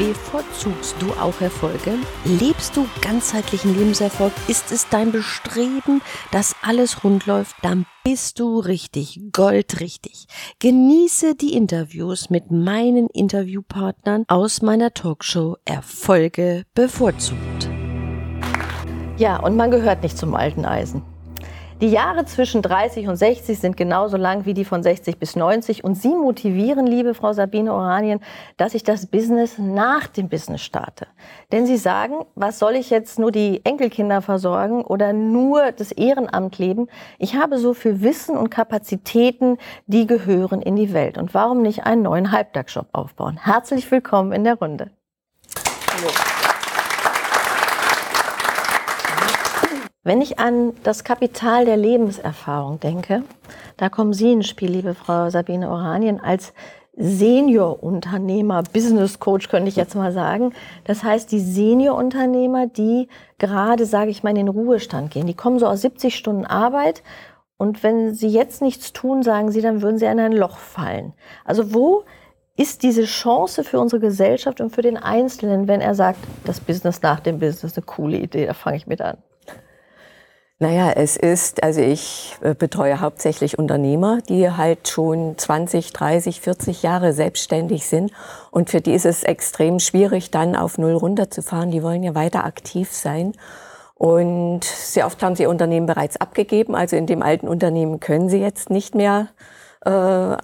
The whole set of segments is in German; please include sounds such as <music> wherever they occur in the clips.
Bevorzugst du auch Erfolge? Lebst du ganzheitlichen Lebenserfolg? Ist es dein Bestreben, dass alles rund läuft? Dann bist du richtig, goldrichtig. Genieße die Interviews mit meinen Interviewpartnern aus meiner Talkshow Erfolge bevorzugt. Ja, und man gehört nicht zum alten Eisen. Die Jahre zwischen 30 und 60 sind genauso lang wie die von 60 bis 90 und Sie motivieren, liebe Frau Sabine Oranien, dass ich das Business nach dem Business starte. Denn Sie sagen, was soll ich jetzt nur die Enkelkinder versorgen oder nur das Ehrenamt leben? Ich habe so viel Wissen und Kapazitäten, die gehören in die Welt. Und warum nicht einen neuen Halbtagsjob aufbauen? Herzlich willkommen in der Runde. Wenn ich an das Kapital der Lebenserfahrung denke, da kommen Sie ins Spiel, liebe Frau Sabine Oranien, als Senior-Unternehmer, Business Coach könnte ich jetzt mal sagen. Das heißt, die Senior-Unternehmer, die gerade, sage ich mal, in den Ruhestand gehen, die kommen so aus 70 Stunden Arbeit und wenn sie jetzt nichts tun, sagen sie, dann würden sie in ein Loch fallen. Also wo ist diese Chance für unsere Gesellschaft und für den Einzelnen, wenn er sagt, das Business nach dem Business, eine coole Idee, da fange ich mit an? Naja, es ist, also ich äh, betreue hauptsächlich Unternehmer, die halt schon 20, 30, 40 Jahre selbstständig sind. Und für die ist es extrem schwierig, dann auf Null runterzufahren. Die wollen ja weiter aktiv sein. Und sehr oft haben sie ihr Unternehmen bereits abgegeben. Also in dem alten Unternehmen können sie jetzt nicht mehr äh,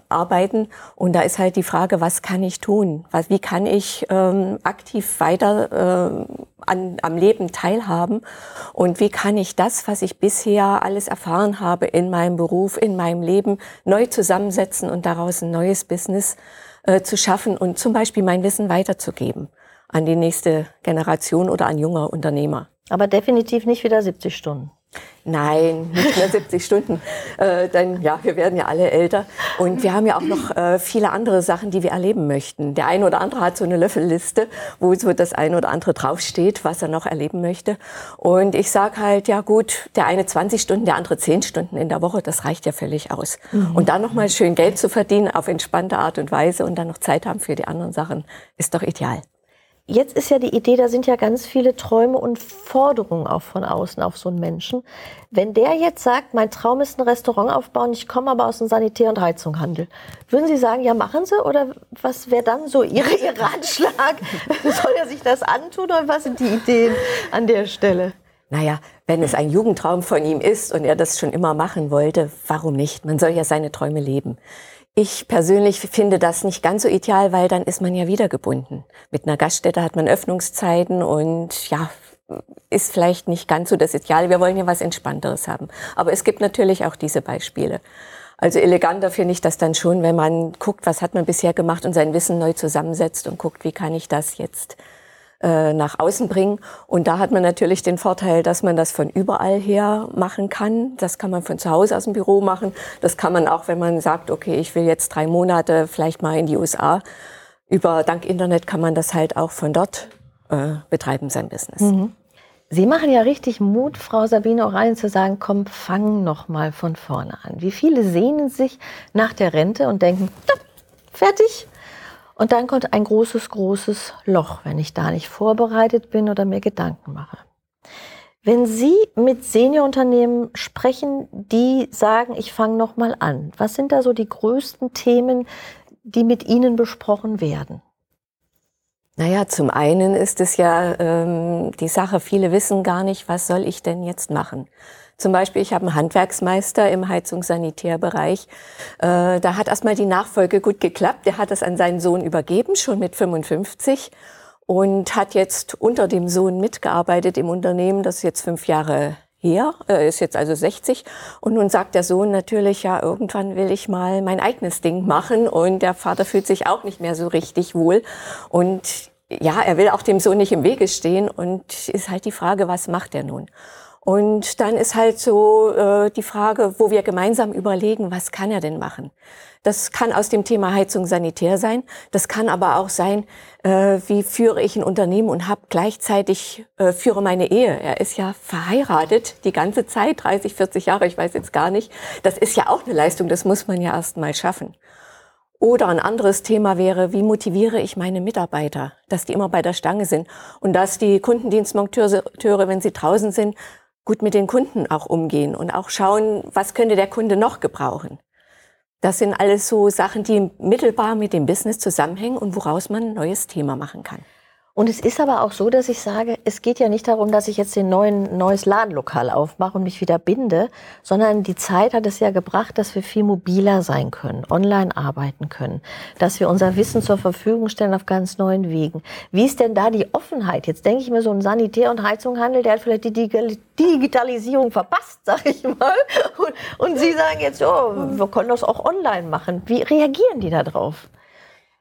arbeiten. Und da ist halt die Frage, was kann ich tun? Was, wie kann ich ähm, aktiv weiter äh, an, am Leben teilhaben? Und wie kann ich das, was ich bisher alles erfahren habe in meinem Beruf, in meinem Leben, neu zusammensetzen und daraus ein neues Business äh, zu schaffen und zum Beispiel mein Wissen weiterzugeben an die nächste Generation oder an junge Unternehmer? Aber definitiv nicht wieder 70 Stunden. Nein, nicht mehr <laughs> 70 Stunden. Äh, denn ja, wir werden ja alle älter. Und wir haben ja auch noch äh, viele andere Sachen, die wir erleben möchten. Der eine oder andere hat so eine Löffelliste, wo so das eine oder andere draufsteht, was er noch erleben möchte. Und ich sage halt, ja gut, der eine 20 Stunden, der andere 10 Stunden in der Woche, das reicht ja völlig aus. Mhm. Und dann nochmal schön Geld zu verdienen auf entspannte Art und Weise und dann noch Zeit haben für die anderen Sachen, ist doch ideal. Jetzt ist ja die Idee, da sind ja ganz viele Träume und Forderungen auch von außen auf so einen Menschen. Wenn der jetzt sagt, mein Traum ist ein Restaurant aufbauen, ich komme aber aus dem Sanitär- und Heizunghandel, würden Sie sagen, ja, machen Sie? Oder was wäre dann so Ihre, <laughs> Ihr Ratschlag? Soll er sich das antun oder was sind die Ideen an der Stelle? Naja, wenn es ein Jugendtraum von ihm ist und er das schon immer machen wollte, warum nicht? Man soll ja seine Träume leben. Ich persönlich finde das nicht ganz so ideal, weil dann ist man ja wieder gebunden. Mit einer Gaststätte hat man Öffnungszeiten und ja, ist vielleicht nicht ganz so das Ideal. Wir wollen ja was Entspannteres haben. Aber es gibt natürlich auch diese Beispiele. Also eleganter finde ich das dann schon, wenn man guckt, was hat man bisher gemacht und sein Wissen neu zusammensetzt und guckt, wie kann ich das jetzt äh, nach außen bringen. Und da hat man natürlich den Vorteil, dass man das von überall her machen kann. Das kann man von zu Hause aus dem Büro machen. Das kann man auch, wenn man sagt, okay, ich will jetzt drei Monate vielleicht mal in die USA. Über dank Internet kann man das halt auch von dort äh, betreiben, sein Business. Mhm. Sie machen ja richtig Mut, Frau Sabine Oralien, zu sagen, komm, fang noch mal von vorne an. Wie viele sehnen sich nach der Rente und denken, fertig, und dann kommt ein großes, großes Loch, wenn ich da nicht vorbereitet bin oder mir Gedanken mache. Wenn Sie mit Seniorunternehmen sprechen, die sagen, ich fange noch mal an, was sind da so die größten Themen, die mit Ihnen besprochen werden? Naja, zum einen ist es ja ähm, die Sache, viele wissen gar nicht, was soll ich denn jetzt machen. Zum Beispiel, ich habe einen Handwerksmeister im Heizungssanitärbereich. Äh, da hat erstmal die Nachfolge gut geklappt. Der hat das an seinen Sohn übergeben, schon mit 55 und hat jetzt unter dem Sohn mitgearbeitet im Unternehmen, das jetzt fünf Jahre her, äh, ist jetzt also 60. Und nun sagt der Sohn natürlich, ja, irgendwann will ich mal mein eigenes Ding machen. Und der Vater fühlt sich auch nicht mehr so richtig wohl. Und ja, er will auch dem Sohn nicht im Wege stehen. Und ist halt die Frage, was macht er nun? Und dann ist halt so äh, die Frage, wo wir gemeinsam überlegen, was kann er denn machen? Das kann aus dem Thema Heizung sanitär sein. Das kann aber auch sein, äh, wie führe ich ein Unternehmen und habe gleichzeitig äh, führe meine Ehe. Er ist ja verheiratet die ganze Zeit, 30, 40 Jahre, ich weiß jetzt gar nicht. Das ist ja auch eine Leistung, das muss man ja erst mal schaffen. Oder ein anderes Thema wäre, wie motiviere ich meine Mitarbeiter, dass die immer bei der Stange sind und dass die Kundendienstmonteure, wenn sie draußen sind, gut mit den Kunden auch umgehen und auch schauen, was könnte der Kunde noch gebrauchen. Das sind alles so Sachen, die mittelbar mit dem Business zusammenhängen und woraus man ein neues Thema machen kann. Und es ist aber auch so, dass ich sage, es geht ja nicht darum, dass ich jetzt ein neuen, neues Ladenlokal aufmache und mich wieder binde, sondern die Zeit hat es ja gebracht, dass wir viel mobiler sein können, online arbeiten können, dass wir unser Wissen zur Verfügung stellen auf ganz neuen Wegen. Wie ist denn da die Offenheit? Jetzt denke ich mir so ein Sanitär- und Heizunghandel, der hat vielleicht die Digitalisierung verpasst, sag ich mal. Und, und Sie sagen jetzt, oh, wir können das auch online machen. Wie reagieren die da drauf?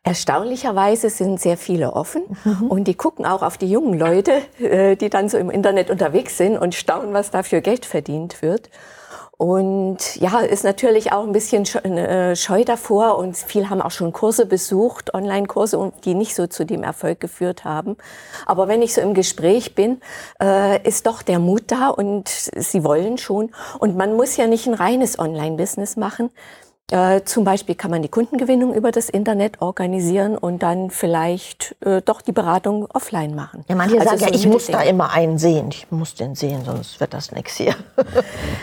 Erstaunlicherweise sind sehr viele offen mhm. und die gucken auch auf die jungen Leute, äh, die dann so im Internet unterwegs sind und staunen, was da für Geld verdient wird. Und ja, ist natürlich auch ein bisschen äh, scheu davor und viele haben auch schon Kurse besucht, Online-Kurse, die nicht so zu dem Erfolg geführt haben. Aber wenn ich so im Gespräch bin, äh, ist doch der Mut da und sie wollen schon. Und man muss ja nicht ein reines Online-Business machen. Äh, zum Beispiel kann man die Kundengewinnung über das Internet organisieren und dann vielleicht äh, doch die Beratung offline machen. Ja, manche also sagen so ja, ich muss da immer einen sehen. Ich muss den sehen, sonst wird das nichts hier.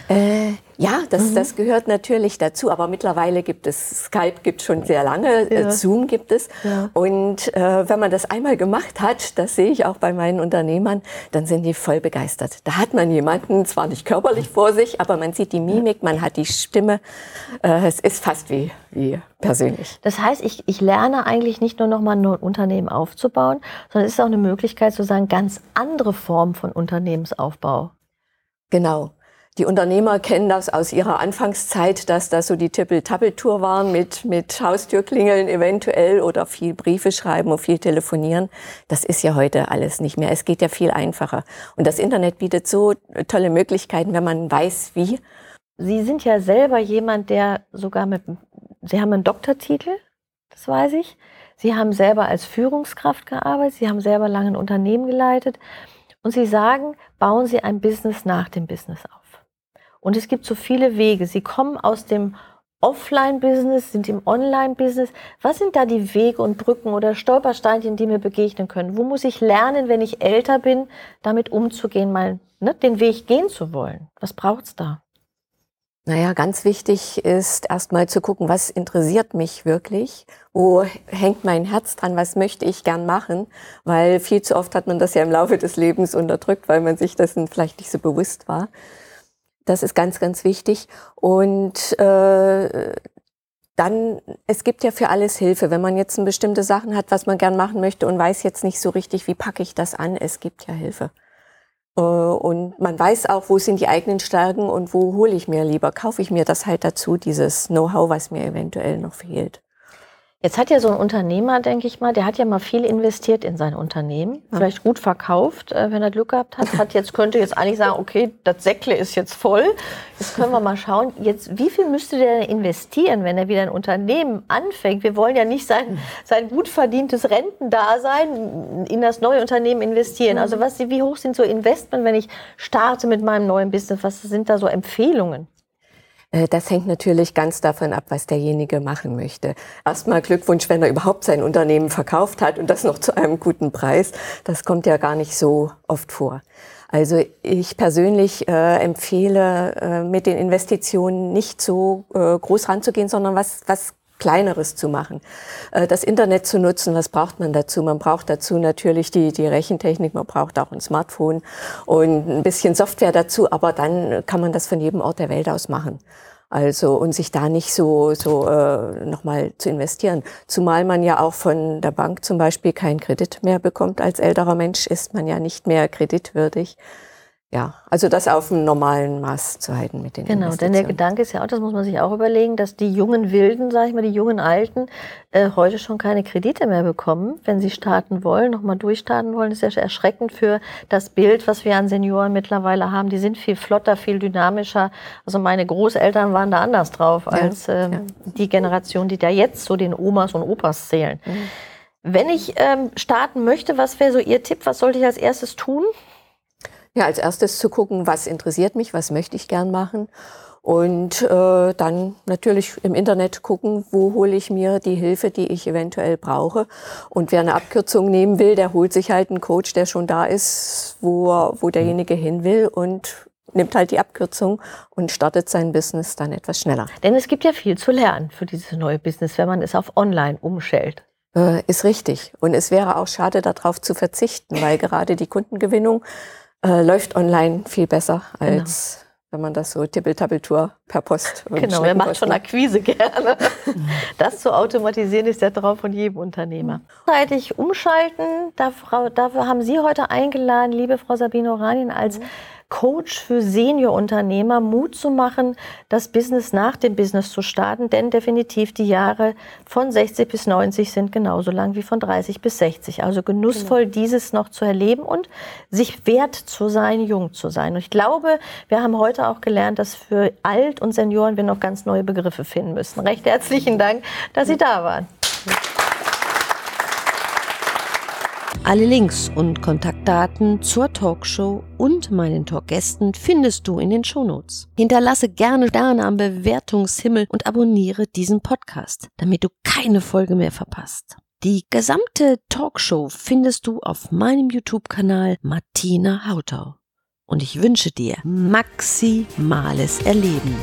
äh, ja, das, mhm. das gehört natürlich dazu. Aber mittlerweile gibt es Skype, gibt schon sehr lange, äh, ja. Zoom gibt es. Ja. Und äh, wenn man das einmal gemacht hat, das sehe ich auch bei meinen Unternehmern, dann sind die voll begeistert. Da hat man jemanden, zwar nicht körperlich vor sich, aber man sieht die Mimik, man hat die Stimme. Äh, es ist fast wie, wie persönlich. Das heißt, ich, ich lerne eigentlich nicht nur noch mal ein Unternehmen aufzubauen, sondern es ist auch eine Möglichkeit, sozusagen ganz andere Formen von Unternehmensaufbau. Genau. Die Unternehmer kennen das aus ihrer Anfangszeit, dass das so die Tippel-Tappel-Tour waren mit, mit Haustürklingeln eventuell oder viel Briefe schreiben und viel telefonieren. Das ist ja heute alles nicht mehr. Es geht ja viel einfacher. Und das Internet bietet so tolle Möglichkeiten, wenn man weiß, wie. Sie sind ja selber jemand, der sogar mit, Sie haben einen Doktortitel, das weiß ich. Sie haben selber als Führungskraft gearbeitet. Sie haben selber lange ein Unternehmen geleitet. Und Sie sagen, bauen Sie ein Business nach dem Business auf. Und es gibt so viele Wege. Sie kommen aus dem Offline-Business, sind im Online-Business. Was sind da die Wege und Brücken oder Stolpersteinchen, die mir begegnen können? Wo muss ich lernen, wenn ich älter bin, damit umzugehen, mal ne, den Weg gehen zu wollen? Was braucht's da? Naja, ganz wichtig ist erstmal zu gucken, was interessiert mich wirklich? Wo hängt mein Herz dran? Was möchte ich gern machen? Weil viel zu oft hat man das ja im Laufe des Lebens unterdrückt, weil man sich dessen vielleicht nicht so bewusst war. Das ist ganz, ganz wichtig. Und äh, dann, es gibt ja für alles Hilfe. Wenn man jetzt bestimmte Sachen hat, was man gern machen möchte und weiß jetzt nicht so richtig, wie packe ich das an, es gibt ja Hilfe. Äh, und man weiß auch, wo sind die eigenen Stärken und wo hole ich mir lieber, kaufe ich mir das halt dazu, dieses Know-how, was mir eventuell noch fehlt. Jetzt hat ja so ein Unternehmer, denke ich mal, der hat ja mal viel investiert in sein Unternehmen, ja. vielleicht gut verkauft, äh, wenn er Glück gehabt hat. Hat jetzt könnte jetzt eigentlich sagen, okay, das Säckle ist jetzt voll. Jetzt können wir mal schauen. Jetzt, wie viel müsste der investieren, wenn er wieder ein Unternehmen anfängt? Wir wollen ja nicht sein, sein gut verdientes Rentendasein in das neue Unternehmen investieren. Also was, wie hoch sind so Investment, wenn ich starte mit meinem neuen Business? Was sind da so Empfehlungen? Äh, das hängt natürlich ganz davon ab, was derjenige machen möchte. Erstmal Glückwunsch, wenn er überhaupt sein Unternehmen verkauft hat und das noch zu einem guten Preis. Das kommt ja gar nicht so oft vor. Also ich persönlich äh, empfehle, äh, mit den Investitionen nicht so äh, groß ranzugehen, sondern was, was Kleineres zu machen. Äh, das Internet zu nutzen, was braucht man dazu? Man braucht dazu natürlich die, die Rechentechnik, man braucht auch ein Smartphone und ein bisschen Software dazu, aber dann kann man das von jedem Ort der Welt aus machen. Also und sich da nicht so so äh, nochmal zu investieren, zumal man ja auch von der Bank zum Beispiel keinen Kredit mehr bekommt als älterer Mensch, ist man ja nicht mehr kreditwürdig. Ja, also das auf einem normalen Maß zu halten mit den Genau, denn der Gedanke ist ja auch, das muss man sich auch überlegen, dass die jungen Wilden, sage ich mal, die jungen Alten, äh, heute schon keine Kredite mehr bekommen, wenn sie starten wollen, nochmal durchstarten wollen. Das ist ja erschreckend für das Bild, was wir an Senioren mittlerweile haben. Die sind viel flotter, viel dynamischer. Also meine Großeltern waren da anders drauf ja, als äh, ja. die Generation, die da jetzt zu den Omas und Opas zählen. Mhm. Wenn ich ähm, starten möchte, was wäre so Ihr Tipp? Was sollte ich als erstes tun? Ja, als erstes zu gucken, was interessiert mich, was möchte ich gern machen. Und äh, dann natürlich im Internet gucken, wo hole ich mir die Hilfe, die ich eventuell brauche. Und wer eine Abkürzung nehmen will, der holt sich halt einen Coach, der schon da ist, wo, wo derjenige hin will und nimmt halt die Abkürzung und startet sein Business dann etwas schneller. Denn es gibt ja viel zu lernen für dieses neue Business, wenn man es auf Online umstellt. Äh, ist richtig. Und es wäre auch schade, darauf zu verzichten, weil gerade die Kundengewinnung äh, läuft online viel besser genau. als genau. wenn man das so Tippeltappeltour per Post. Genau, wer macht schon Akquise gerne. <laughs> das zu automatisieren ist der Traum von jedem Unternehmer. Zeitig umschalten, dafür, dafür haben Sie heute eingeladen, liebe Frau Sabine Oranien, als mhm. Coach für Seniorunternehmer Mut zu machen, das Business nach dem Business zu starten, denn definitiv die Jahre von 60 bis 90 sind genauso lang wie von 30 bis 60. Also genussvoll genau. dieses noch zu erleben und sich wert zu sein, jung zu sein. Und ich glaube, wir haben heute auch gelernt, dass für Alt und Senioren wir noch ganz neue Begriffe finden müssen. Recht herzlichen Dank, dass Sie da waren. Alle Links und Kontaktdaten zur Talkshow und meinen Talkgästen findest du in den Shownotes. Hinterlasse gerne Sterne am Bewertungshimmel und abonniere diesen Podcast, damit du keine Folge mehr verpasst. Die gesamte Talkshow findest du auf meinem YouTube-Kanal Martina Hautau. Und ich wünsche dir maximales Erleben.